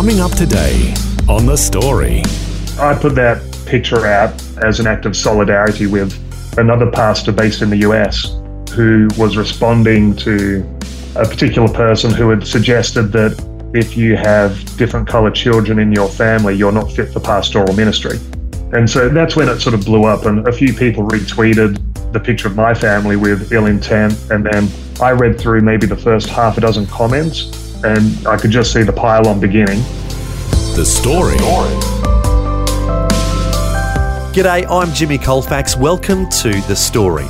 Coming up today on The Story. I put that picture out as an act of solidarity with another pastor based in the US who was responding to a particular person who had suggested that if you have different colored children in your family, you're not fit for pastoral ministry. And so that's when it sort of blew up, and a few people retweeted the picture of my family with ill intent. And then I read through maybe the first half a dozen comments, and I could just see the pile-on beginning. The Story. G'day, I'm Jimmy Colfax. Welcome to The Story.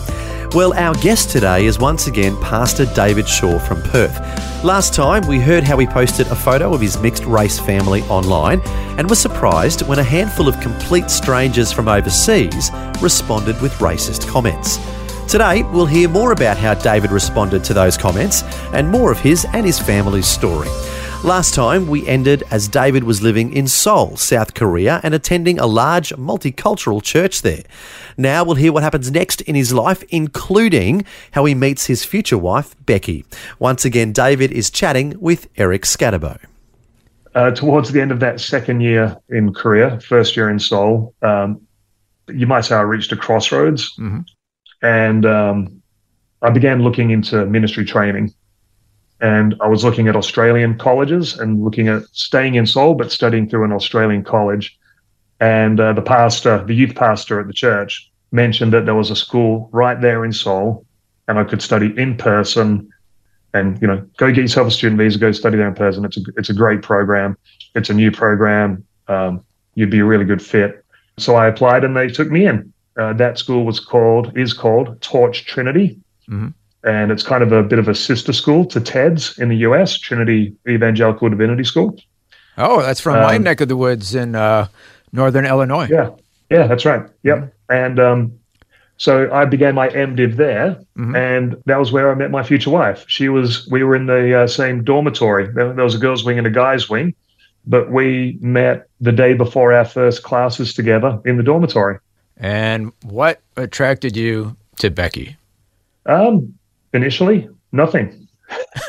Well, our guest today is once again Pastor David Shaw from Perth. Last time we heard how he posted a photo of his mixed race family online and was surprised when a handful of complete strangers from overseas responded with racist comments. Today, we'll hear more about how David responded to those comments and more of his and his family's story. Last time, we ended as David was living in Seoul, South Korea, and attending a large multicultural church there. Now we'll hear what happens next in his life, including how he meets his future wife, Becky. Once again, David is chatting with Eric Scatterbo. Uh, towards the end of that second year in Korea, first year in Seoul, um, you might say I reached a crossroads. And um, I began looking into ministry training and I was looking at Australian colleges and looking at staying in Seoul, but studying through an Australian college. And uh, the pastor, the youth pastor at the church, mentioned that there was a school right there in Seoul, and I could study in person. And you know, go get yourself a student visa, go study there in person. It's a it's a great program. It's a new program. Um, you'd be a really good fit. So I applied, and they took me in. Uh, that school was called is called Torch Trinity and it's kind of a bit of a sister school to TEDS in the US, Trinity Evangelical Divinity School. Oh, that's from my Um, neck of the woods in uh, northern Illinois. Yeah, yeah, that's right. Yep. And um, so I began my MDiv there, and that was where I met my future wife. She was, we were in the uh, same dormitory. There, there was a girls' wing and a guys' wing, but we met the day before our first classes together in the dormitory. And what attracted you to Becky? Um, initially, nothing.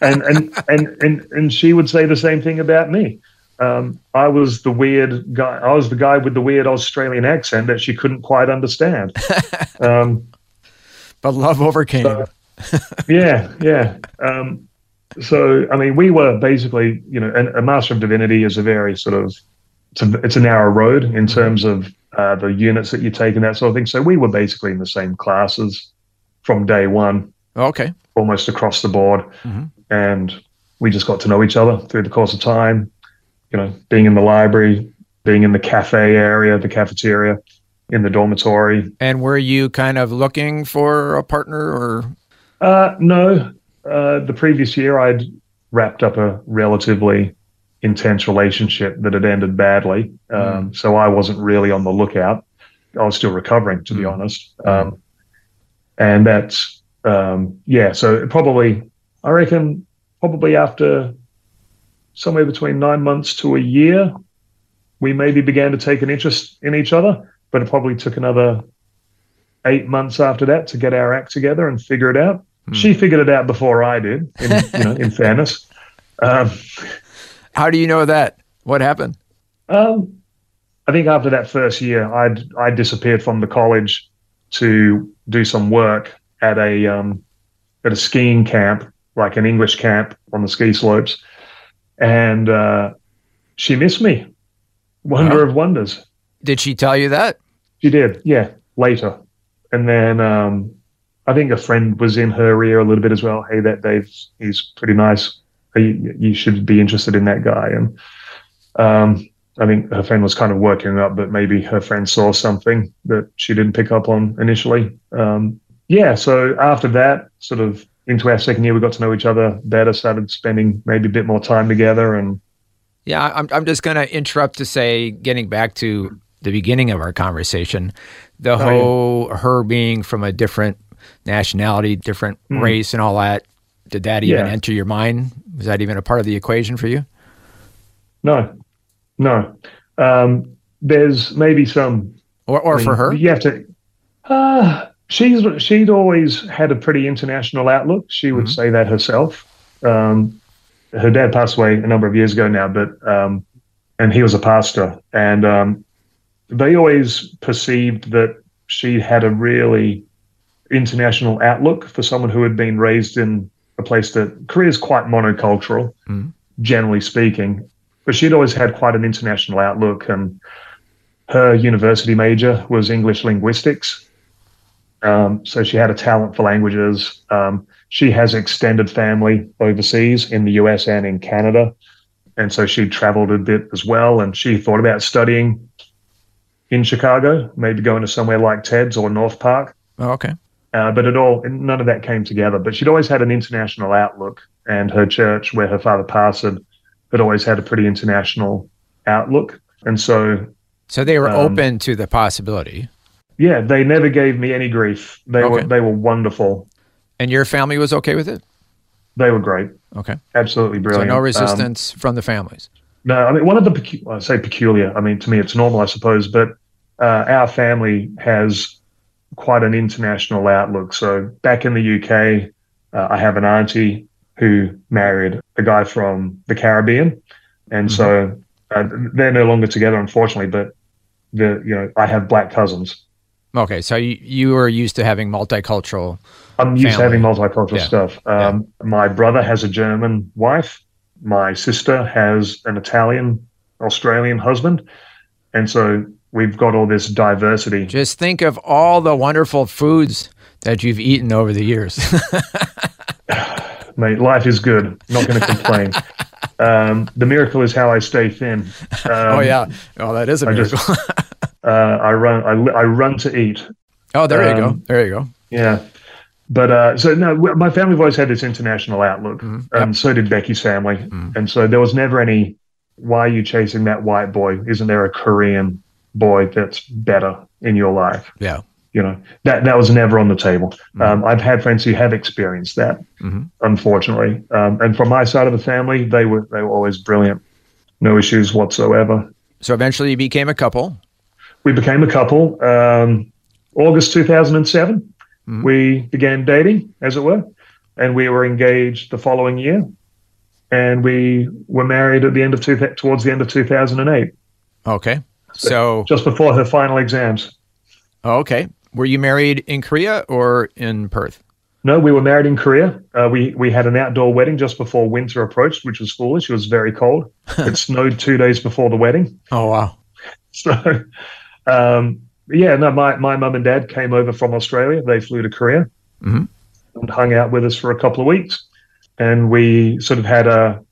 and, and and and and she would say the same thing about me. Um, I was the weird guy. I was the guy with the weird Australian accent that she couldn't quite understand. Um, But love overcame. So- yeah, yeah. Um, so, I mean, we were basically, you know, and a Master of Divinity is a very sort of, it's a, it's a narrow road in terms of uh, the units that you take and that sort of thing. So we were basically in the same classes from day one, okay. almost across the board, Mhm. and we just got to know each other through the course of time. You know, being in the library, being in the cafe area, the cafeteria, in the dormitory, And were you kind of looking for a partner or? Uh, no. Uh, the previous year, I'd wrapped up a relatively intense relationship that had ended badly. Um, So I wasn't really on the lookout. I was still recovering, to be Mm. honest. Um, and that's, um, yeah. So probably, I reckon, probably after somewhere between nine months to a year, we maybe began to take an interest in each other. But it probably took another eight months after that to get our act together and figure it out. She figured it out before I did. In, you know, in fairness, um, How do you know that? What happened? um, I think after that first year, I'd I disappeared from the college to do some work at a um, at a skiing camp, like an English camp on the ski slopes, and uh, she missed me. Wonder Wow. of wonders. Did she tell you that? She did, yeah, later. And then um, I think a friend was in her ear a little bit as well. Hey, that Dave's he's pretty nice. You, you should be interested in that guy. And um, I think her friend was kind of working up, but maybe her friend saw something that she didn't pick up on initially. Um, yeah. So after that, sort of into our second year, we got to know each other better, started spending maybe a bit more time together, and Yeah, I'm, I'm just going to interrupt to say, getting back to the beginning of our conversation, the Oh, yeah. whole her being from a different nationality, different race, and all that. Did that even. Yeah. enter your mind? Was that even a part of the equation for you? no, no. Um, there's maybe some Or, or I for her? You have to. Uh, she's she'd always had a pretty international outlook. She would say that herself. Um, her dad passed away a number of years ago now, but um, and he was a pastor, and um, they always perceived that she had a really international outlook for someone who had been raised in a place that Korea is quite monocultural, Mhm. generally speaking. But she'd always had quite an international outlook, and her university major was English linguistics. Um, so she had a talent for languages. Um, she has extended family overseas in the US and in Canada. And so she traveled a bit as well. And she thought about studying in Chicago, maybe going to somewhere like TEDS or North Park. Oh, okay. Uh, but it all none of that came together. But she'd always had an international outlook, and her church, where her father pastored, had always had a pretty international outlook. And so So they were Um, open to the possibility. Yeah, they never gave me any grief. They were they were wonderful. And your family was okay with it? They were great. Okay. Absolutely So brilliant. no Um, resistance from the families. no, I mean one of the pecu- I say peculiar. I mean to me it's normal, I suppose. But uh, our family has quite an international outlook. So back in the UK, uh, I have an auntie who married a guy from the Caribbean, and so uh, they're no longer together, unfortunately. But the you know I have black cousins. Okay. So you, you were used to having multicultural. I'm used to having multicultural Yeah. stuff. Um, My brother has a German wife. My sister has an Italian, Australian husband. And so we've got all this diversity. Just think of all the wonderful foods that you've eaten over the years. Mate, life is good. Not going to complain. um, the miracle is how I stay thin. Um, oh, yeah. Oh, that is a I just- miracle. Uh, I run. I, I run to eat. oh, there you go. um, There you go. Yeah. But uh, so no, my family have always had this international outlook, and so did Becky's family. And so there was never any, why are you chasing that white boy? Isn't there a Korean boy that's better in your life? Yeah. You know, that that was never on the table. Um, I've had friends who have experienced that, Mhm. unfortunately. Um, and from my side of the family, they were they were always brilliant, no issues whatsoever. So eventually you became a couple. We became a couple. Um, August 2007, we began dating, as it were, and we were engaged the following year, and we were married at the end of two, towards the end of 2008, Okay. So, just before her final exams. oh, okay. Were you married in Korea or in Perth? No, we were married in Korea. Uh, we we had an outdoor wedding just before winter approached, which was foolish. It was very cold. it snowed two days before the wedding. Oh, wow. So, um, yeah, no, my, my mum and dad came over from Australia. They flew to Korea Mhm. and hung out with us for a couple of weeks. And we sort of had a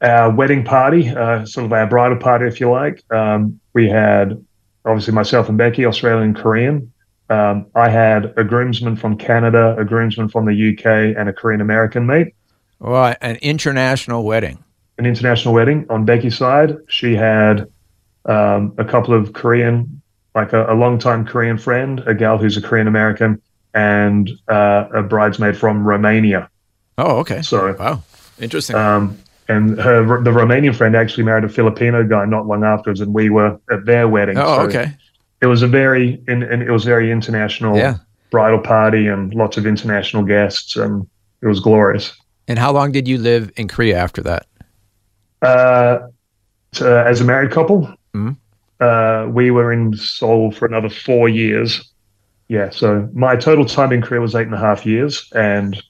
our wedding party, uh, sort of our bridal party, if you like. Um, we had obviously myself and Becky, Australian, Korean. Um, I had a groomsman from Canada, a groomsman from the UK, and a Korean American mate. Well, an international wedding. An international wedding on Becky's side. She had um, a couple of Korean, like a, a longtime Korean friend, a gal who's a Korean American, and uh, a bridesmaid from Romania. Oh, okay. So, Wow. Interesting. um, and her the Romanian friend actually married a Filipino guy not long afterwards, and we were at their wedding. oh, So okay. It was a very, and, and it was very international Yeah. bridal party, and lots of international guests, and it was glorious. And how long did you live in Korea after that? Uh, so as a married couple, Mhm. uh, we were in Seoul for another four years. Yeah, so my total time in Korea was eight and a half years, and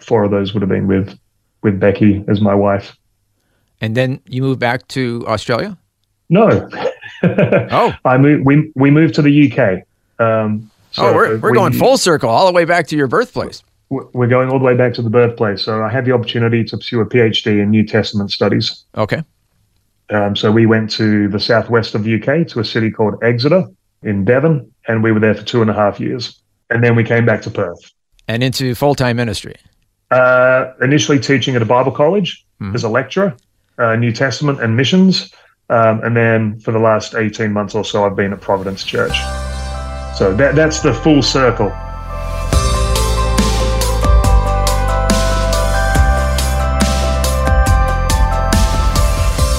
four of those would have been with with Becky as my wife. And then you moved back to Australia? No, Oh. I moved. We we moved to the UK. Um, so oh, we're, we're we- going full circle all the way back to your birthplace. We're going all the way back to the birthplace. So I had the opportunity to pursue a PhD in New Testament studies. Okay. Um, so we went to the southwest of the UK to a city called Exeter in Devon, and we were there for two and a half years. And then we came back to Perth. And into full time ministry. Uh, initially teaching at a Bible college as a lecturer, uh, New Testament and missions. Um, and then for the last 18 months or so, I've been at Providence Church. So that, that's the full circle.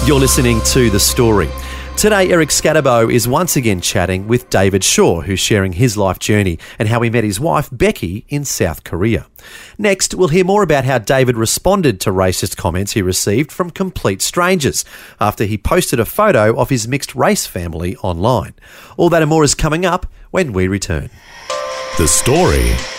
You're listening to The Story. Today, Eric Scatterbo is once again chatting with David Shaw, who's sharing his life journey and how he met his wife, Becky, in South Korea. Next, we'll hear more about how David responded to racist comments he received from complete strangers after he posted a photo of his mixed race family online. All that and more is coming up when we return. The Story.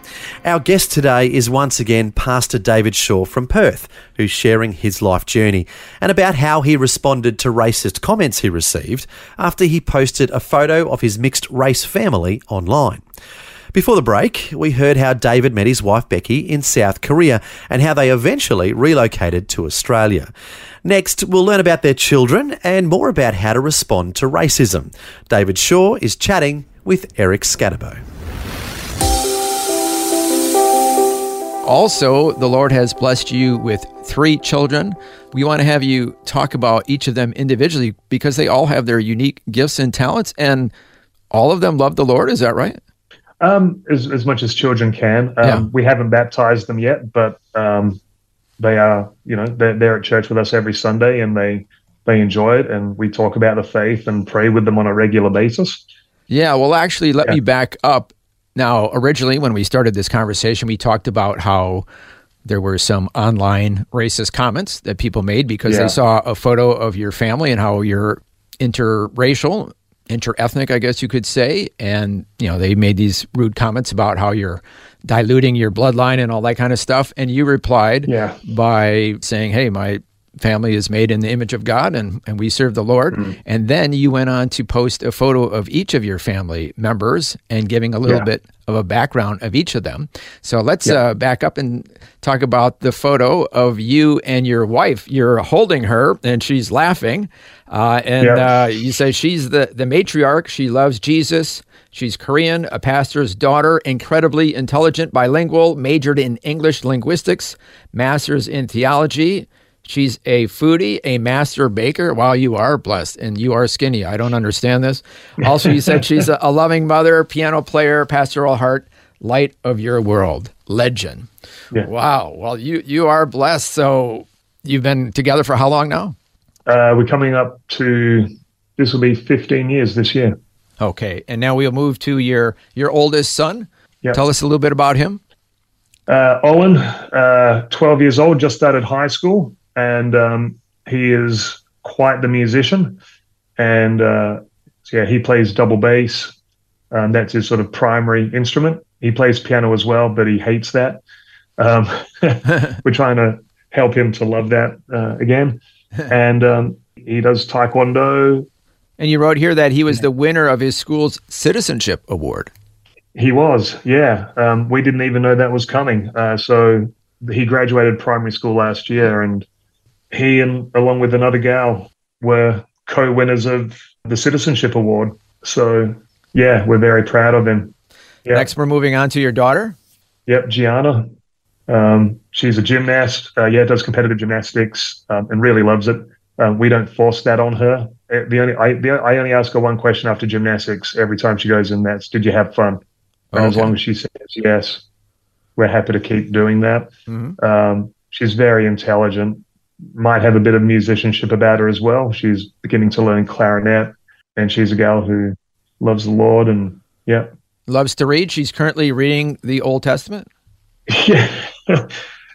Our guest today is once again Pastor David Shaw from Perth, who's sharing his life journey and about how he responded to racist comments he received after he posted a photo of his mixed race family online. Before the break, we heard how David met his wife Becky in South Korea and how they eventually relocated to Australia. Next, we'll learn about their children and more about how to respond to racism. David Shaw is chatting with Eric Scatterbo. Also, the Lord has blessed you with three children. We want to have you talk about each of them individually because they all have their unique gifts and talents, and all of them love the Lord. Is that right? Um, as, as much as children can. Um, Yeah. We haven't baptized them yet, but um, they are, you know, they're, they're at church with us every Sunday and they, they enjoy it. And we talk about the faith and pray with them on a regular basis. Yeah, well, actually, let Yeah. me back up. Now, originally, when we started this conversation, we talked about how there were some online racist comments that people made because Yeah. they saw a photo of your family and how you're interracial, interethnic, I guess you could say. And, you know, they made these rude comments about how you're diluting your bloodline and all that kind of stuff. And you replied Yeah. by saying, hey, my family is made in the image of God and, and we serve the Lord. Mm-hmm. And then you went on to post a photo of each of your family members and giving a little Yeah. bit of a background of each of them. So let's Yeah. uh, back up and talk about the photo of you and your wife. You're holding her and she's laughing. Uh, and Yeah. uh, you say she's the, the matriarch. She loves Jesus. She's Korean, a pastor's daughter, incredibly intelligent, bilingual, majored in English linguistics, master's in theology. She's a foodie, a master baker. Wow, you are blessed and you are skinny. I don't understand this. Also, you said she's a, a loving mother, piano player, pastoral heart, light of your world, legend. Yeah. Wow. Well, you you are blessed. So you've been together for how long now? Uh, we're coming up to, this will be 15 years this year. Okay. And now we'll move to your your oldest son. Yeah. Tell us a little bit about him. Uh, Owen, uh, 12 years old, just started high school, and um, he is quite the musician. And uh, so yeah, he plays double bass. Um, that's his sort of primary instrument. He plays piano as well, but he hates that. Um, we're trying to help him to love that uh, again. And um, he does taekwondo. And you wrote here that he was the winner of his school's citizenship award. He was, yeah. Um, we didn't even know that was coming. Uh, so he graduated primary school last year, and he and along with another gal were co-winners of the citizenship award. So yeah, we're very proud of him. Yeah. Next, we're moving on to your daughter. Yep, Gianna. Um, she's a gymnast. Uh, yeah, does competitive gymnastics um, and really loves it. Um, we don't force that on her. Uh, The only I, the, I only ask her one question after gymnastics every time she goes in. That's did you have fun? And as long as she says yes, we're happy to keep doing that. Mhm. Um, she's very intelligent. Might have a bit of musicianship about her as well. She's beginning to learn clarinet, and she's a gal who loves the Lord. And yeah, Loves to read. She's currently reading the Old Testament. yeah,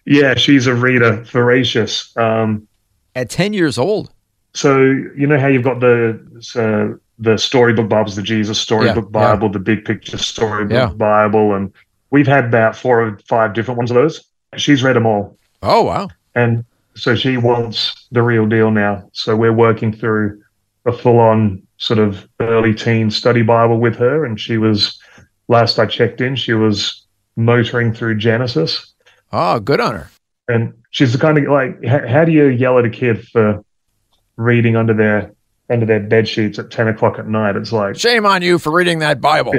yeah. She's a reader, voracious. Um, At 10 years old. so you know how you've got the uh, the storybook Bibles, the Jesus storybook Yeah, yeah. Bible, the big picture storybook Yeah. Bible, and we've had about four or five different ones of those. She's read them all, Oh, wow. and so she wants the real deal now. So we're working through a full on sort of early teen study Bible with her. And she was, last I checked in, she was motoring through Genesis. Oh, good on her. And she's the kind of like, how, how do you yell at a kid for reading under their under their bed sheets at 10 o'clock at night? It's like, Shame on you for reading that Bible.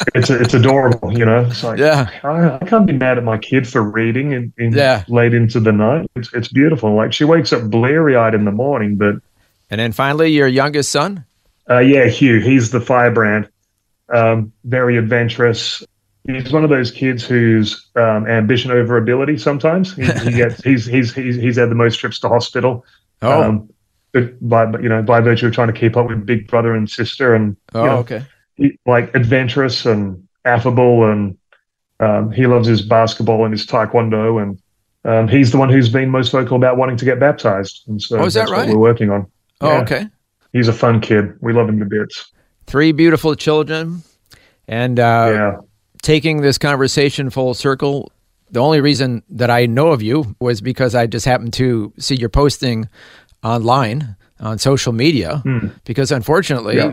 It- it's it's adorable, you know. It's like Yeah. I, I can't be mad at my kid for reading in, in Yeah. late into the night. It's it's beautiful. Like she wakes up bleary eyed in the morning, but And then finally, your youngest son. uh, yeah, Hugh, he's the firebrand. Um, very adventurous. He's one of those kids whose um, ambition over ability. Sometimes he, he gets he's, he's he's he's had the most trips to hospital. Oh, Um, but by you know by virtue of trying to keep up with big brother and sister and oh, you know, okay. Like adventurous and affable and um, he loves his basketball and his taekwondo and um, he's the one who's been most vocal about wanting to get baptized and so Oh, is that right? what we're working on Oh, Yeah. okay. he's a fun kid we love him to bits Three beautiful children, and uh, yeah taking this conversation full circle. The only reason that I know of you was because I just happened to see your posting online on social media. Because unfortunately. Yeah.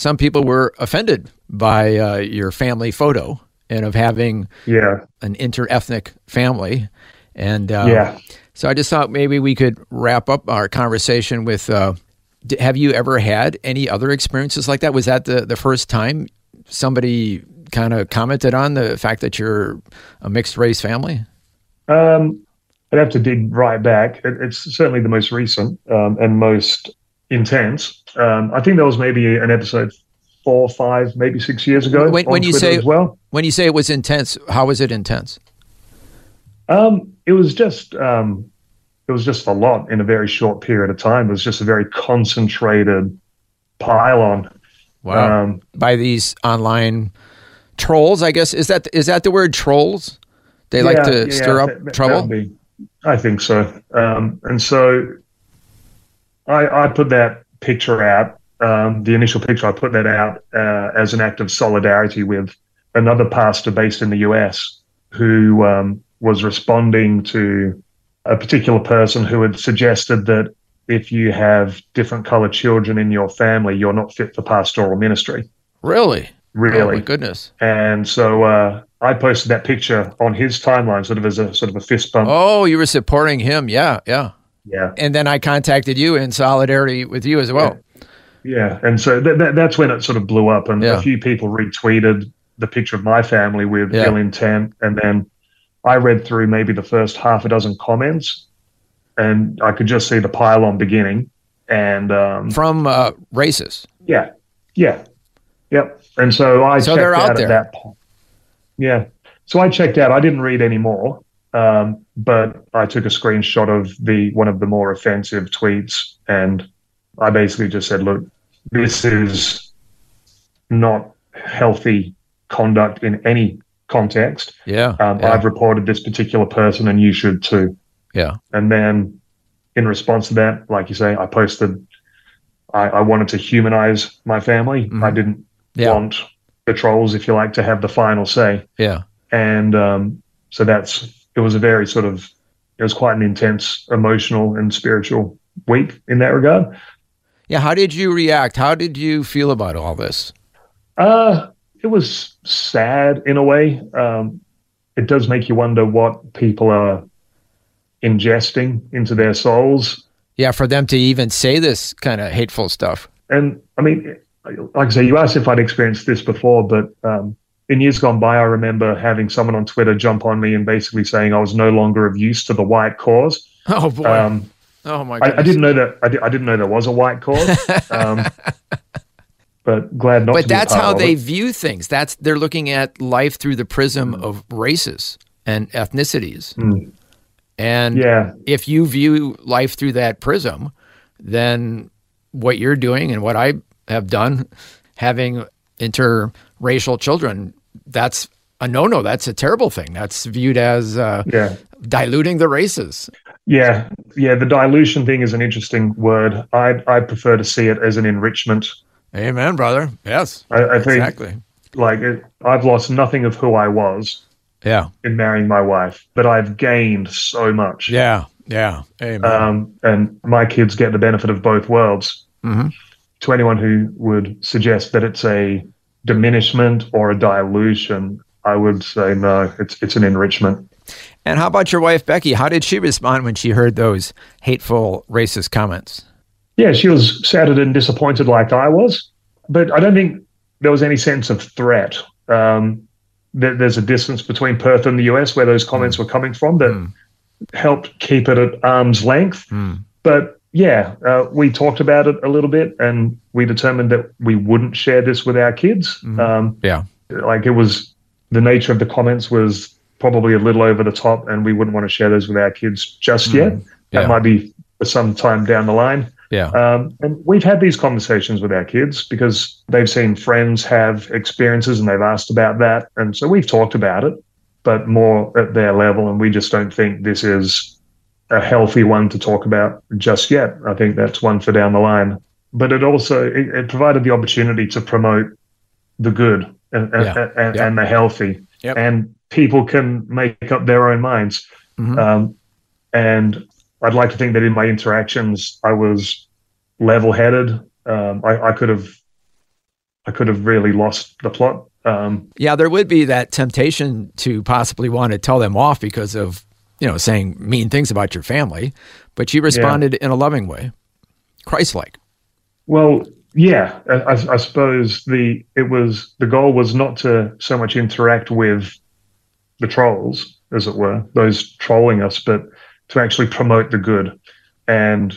Some people were offended by uh, your family photo and of having yeah an interethnic family. And uh, yeah so I just thought maybe we could wrap up our conversation with uh, d- have you ever had any other experiences like that? Was that the, the first time somebody kind of commented on the fact that you're a mixed race family? um, I'd have to dig right back it, it's certainly the most recent um, and most intense um, I think that was maybe an episode four five maybe six years ago When- when you Twitter say- as well When you say it was intense, how was it intense? Um, it was just um, it was just a lot in a very short period of time. It was just a very concentrated pile on. Um, By these online trolls, I guess is that is that the word trolls? They like to yeah, stir up that- trouble. be- I think so. Um, and so I, I put that picture out. Um, the initial picture, I put that out uh, as an act of solidarity with another pastor based in the US who um, was responding to a particular person who had suggested that if you have different colored children in your family, you're not fit for pastoral ministry. Really? Oh Really. my goodness. And so uh, I posted that picture on his timeline, sort of as a sort of a fist bump. Oh, you were supporting him. Yeah, yeah. Yeah, And then I contacted you in solidarity with you as well. yeah. And so that, that, that's when it sort of blew up, and Yeah. a few people retweeted the picture of my family with Yeah. ill intent, and then I read through maybe the first half a dozen comments, and I could just see the pile-on beginning, and um, From uh, races. yeah, yeah, yep. And so I So checked they're out out there. at that point. Yeah. So I checked out. I didn't read any more, um, but I took a screenshot of the one of the more offensive tweets, and I basically just said, "Look, this is not healthy conduct in any context. Yeah. Um, yeah. I've reported this particular person, and you should too." yeah. And then, in response to that, like you say, I posted. I, I wanted to humanize my family. I didn't Mm-hmm. Yeah. want the trolls, if you like, to have the final say. Yeah. And um, so that's it was a very sort of it was quite an intense emotional and spiritual week in that regard. Yeah. How did you react? How did you feel about all this? Uh, it was sad in a way. Um, it does make you wonder what people are ingesting into their souls. Yeah, for them to even say this kind of hateful stuff. And I mean, like I say, you asked if I'd experienced this before, but um, in years gone by, I remember having someone on Twitter jump on me and basically saying I was no longer of use to the white cause. Oh boy. Um, oh my I. I didn't know that. I, di- I didn't know there was a white cause. Um, but glad not. but be that's how they view things. That's they're looking at life through the prism of races and ethnicities. Mm. And Yeah, if you view life through that prism, then what you're doing and what I have done, having interracial children, that's a no-no. That's a terrible thing. That's viewed as uh, yeah, diluting the races. yeah, yeah. The dilution thing is an interesting word. I I prefer to see it as an enrichment. Amen, brother. Yes, I, I think exactly. like it, I've lost nothing of who I was Yeah, in marrying my wife, but I've gained so much. yeah, Yeah. Amen. um, and my kids get the benefit of both worlds. Mhm. To anyone who would suggest that it's a diminishment or a dilution, I would say no. It's it's an enrichment. and how about your wife, Becky? How did she respond when she heard those hateful, racist comments? Yeah, she was saddened and disappointed, like I was, but I don't think there was any sense of threat. Um, there, there's a distance between Perth and the US where those comments were coming from that Mm. helped keep it at arm's length. Mm. But yeah, uh, we talked about it a little bit, and we determined that we wouldn't share this with our kids. Mhm. Um, Yeah. like it was the nature of the comments was probably a little over the top, and we wouldn't want to share those with our kids just yet. That Yeah. might be for some time down the line. Yeah. Um, and we've had these conversations with our kids because they've seen friends have experiences and they've asked about that. And so we've talked about it, but more at their level. And we just don't think this is a healthy one to talk about just yet. I think that's one for down the line. But it also it, it provided the opportunity to promote the good and Yeah. and, Yep. and the healthy. Yep. And people can make up their own minds. Mhm. Um, and I'd like to think that in my interactions, I was level-headed. Um, I, I could have, I could have really lost the plot. Um, Yeah, there would be that temptation to possibly want to tell them off because of, you know, saying mean things about your family, but you responded in a loving way, Christ-like. well, yeah, I, I- I suppose the it was the goal was not to so much interact with the trolls, as it were, those trolling us, but to actually promote the good. And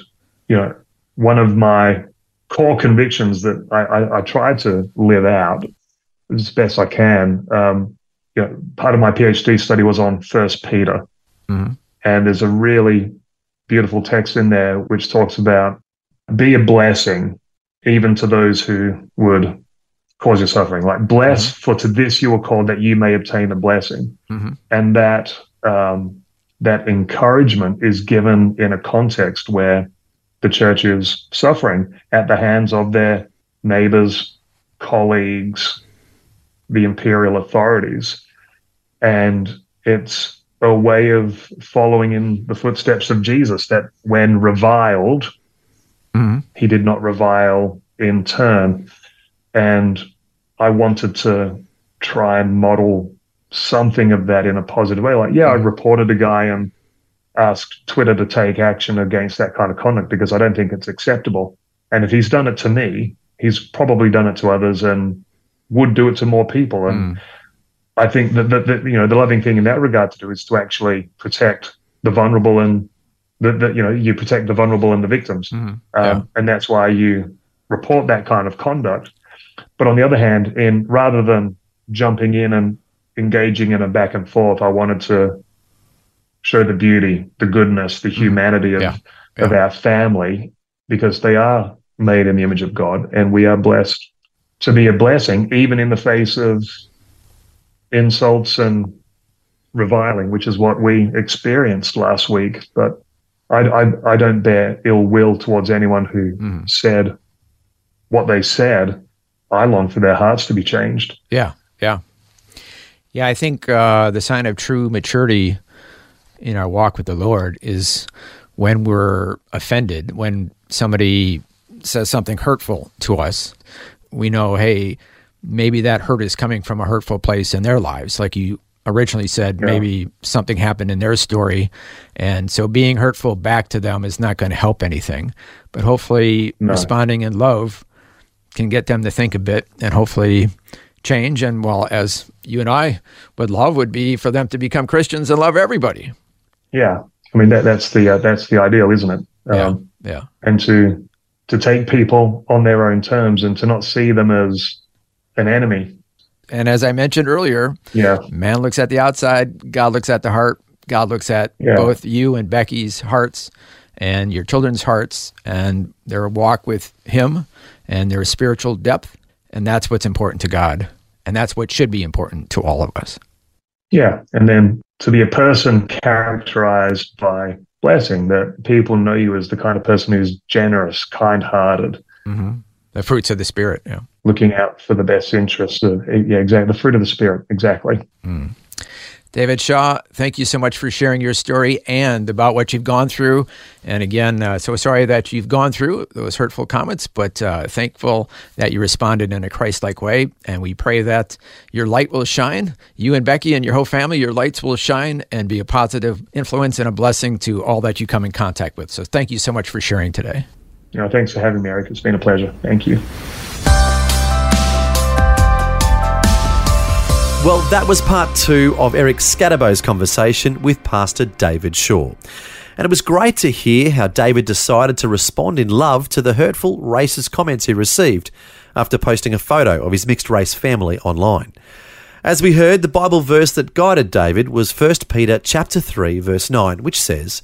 you know, one of my core convictions that I, I, I try to live out as best I can. Um, you know, part of my PhD study was on First Peter, Mhm. and there's a really beautiful text in there which talks about be a blessing even to those who would cause you suffering. Like bless, for to this you are called that you may obtain a blessing, Mhm. and that um, that encouragement is given in a context where the church is suffering at the hands of their neighbors, colleagues, the imperial authorities. And it's a way of following in the footsteps of Jesus that when reviled, Mhm. he did not revile in turn. And I wanted to try and model something of that in a positive way. Like, yeah, I reported a guy and asked Twitter to take action against that kind of conduct because I don't think it's acceptable. And if he's done it to me, he's probably done it to others and would do it to more people. And Mm. I think that, that, that you know the loving thing in that regard to do is to actually protect the vulnerable and that you know you protect the vulnerable and the victims, Mhm. um, and that's why you report that kind of conduct. But on the other hand, in rather than jumping in and engaging in a back and forth, I wanted to show the beauty, the goodness, the humanity of, Yeah. of our family because they are made in the image of God and we are blessed to be a blessing even in the face of insults and reviling, which is what we experienced last week. But I, I, I don't bear ill will towards anyone who Mhm. said what they said. I long for their hearts to be changed. Yeah, yeah, yeah. I think uh, the sign of true maturity in our walk with the Lord is when we're offended, when somebody says something hurtful to us. We know, hey, maybe that hurt is coming from a hurtful place in their lives, like you originally said. Yeah. Maybe something happened in their story, and so being hurtful back to them is not going to help anything. But hopefully, No. responding in love can get them to think a bit and hopefully change. And well, as you and I would love, would be for them to become Christians and love everybody. Yeah, I mean that that's the uh, that's the ideal, isn't it? Yeah. Um, Yeah. and to to take people on their own terms and to not see them as an enemy. And as I mentioned earlier, Yeah, man looks at the outside, God looks at the heart. God looks at Yeah. both you and Becky's hearts and your children's hearts and their walk with Him and their spiritual depth. And that's what's important to God. And that's what should be important to all of us. yeah, and then to be a person characterized by blessing, that people know you as the kind of person who's generous, kind-hearted, hmm The fruits of the Spirit. Yeah. looking out for the best interests of yeah, exactly the fruit of the spirit, exactly. David Shaw, thank you so much for sharing your story and about what you've gone through. And again, uh, so sorry that you've gone through those hurtful comments, but uh, thankful that you responded in a Christ like way. And we pray that your light will shine. You and Becky and your whole family, your lights will shine and be a positive influence and a blessing to all that you come in contact with. So thank you so much for sharing today. You know, thanks for having me, Eric. It's been a pleasure. Thank you. Well, that was part two of Eric Scatterbo's conversation with Pastor David Shaw. And it was great to hear how David decided to respond in love to the hurtful, racist comments he received after posting a photo of his mixed race family online. As we heard, the Bible verse that guided David was 1 Peter chapter 3 verse 9, which says,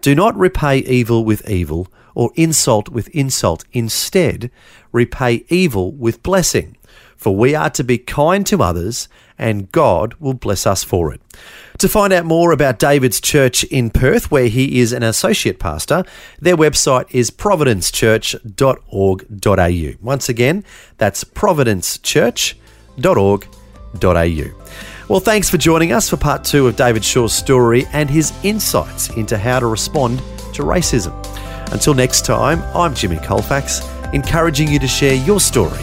"Do not repay evil with evil or insult with insult; instead, repay evil with blessing." For we are to be kind to others, and God will bless us for it. To find out more about David's church in Perth, where he is an associate pastor, their website is providencechurch.org.au. Once again, that's providencechurch.org.au. Well, thanks for joining us for part two of David Shaw's story and his insights into how to respond to racism. Until next time, I'm Jimmy Colfax, encouraging you to share your story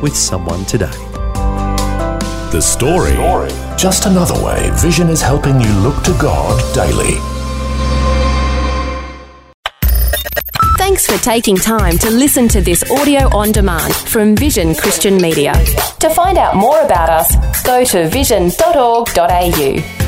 with someone today. The story. Just another way Vision is helping you look to God daily. Thanks for taking time to listen to this audio on demand from Vision Christian Media. To find out more about us, go to vision.org.au.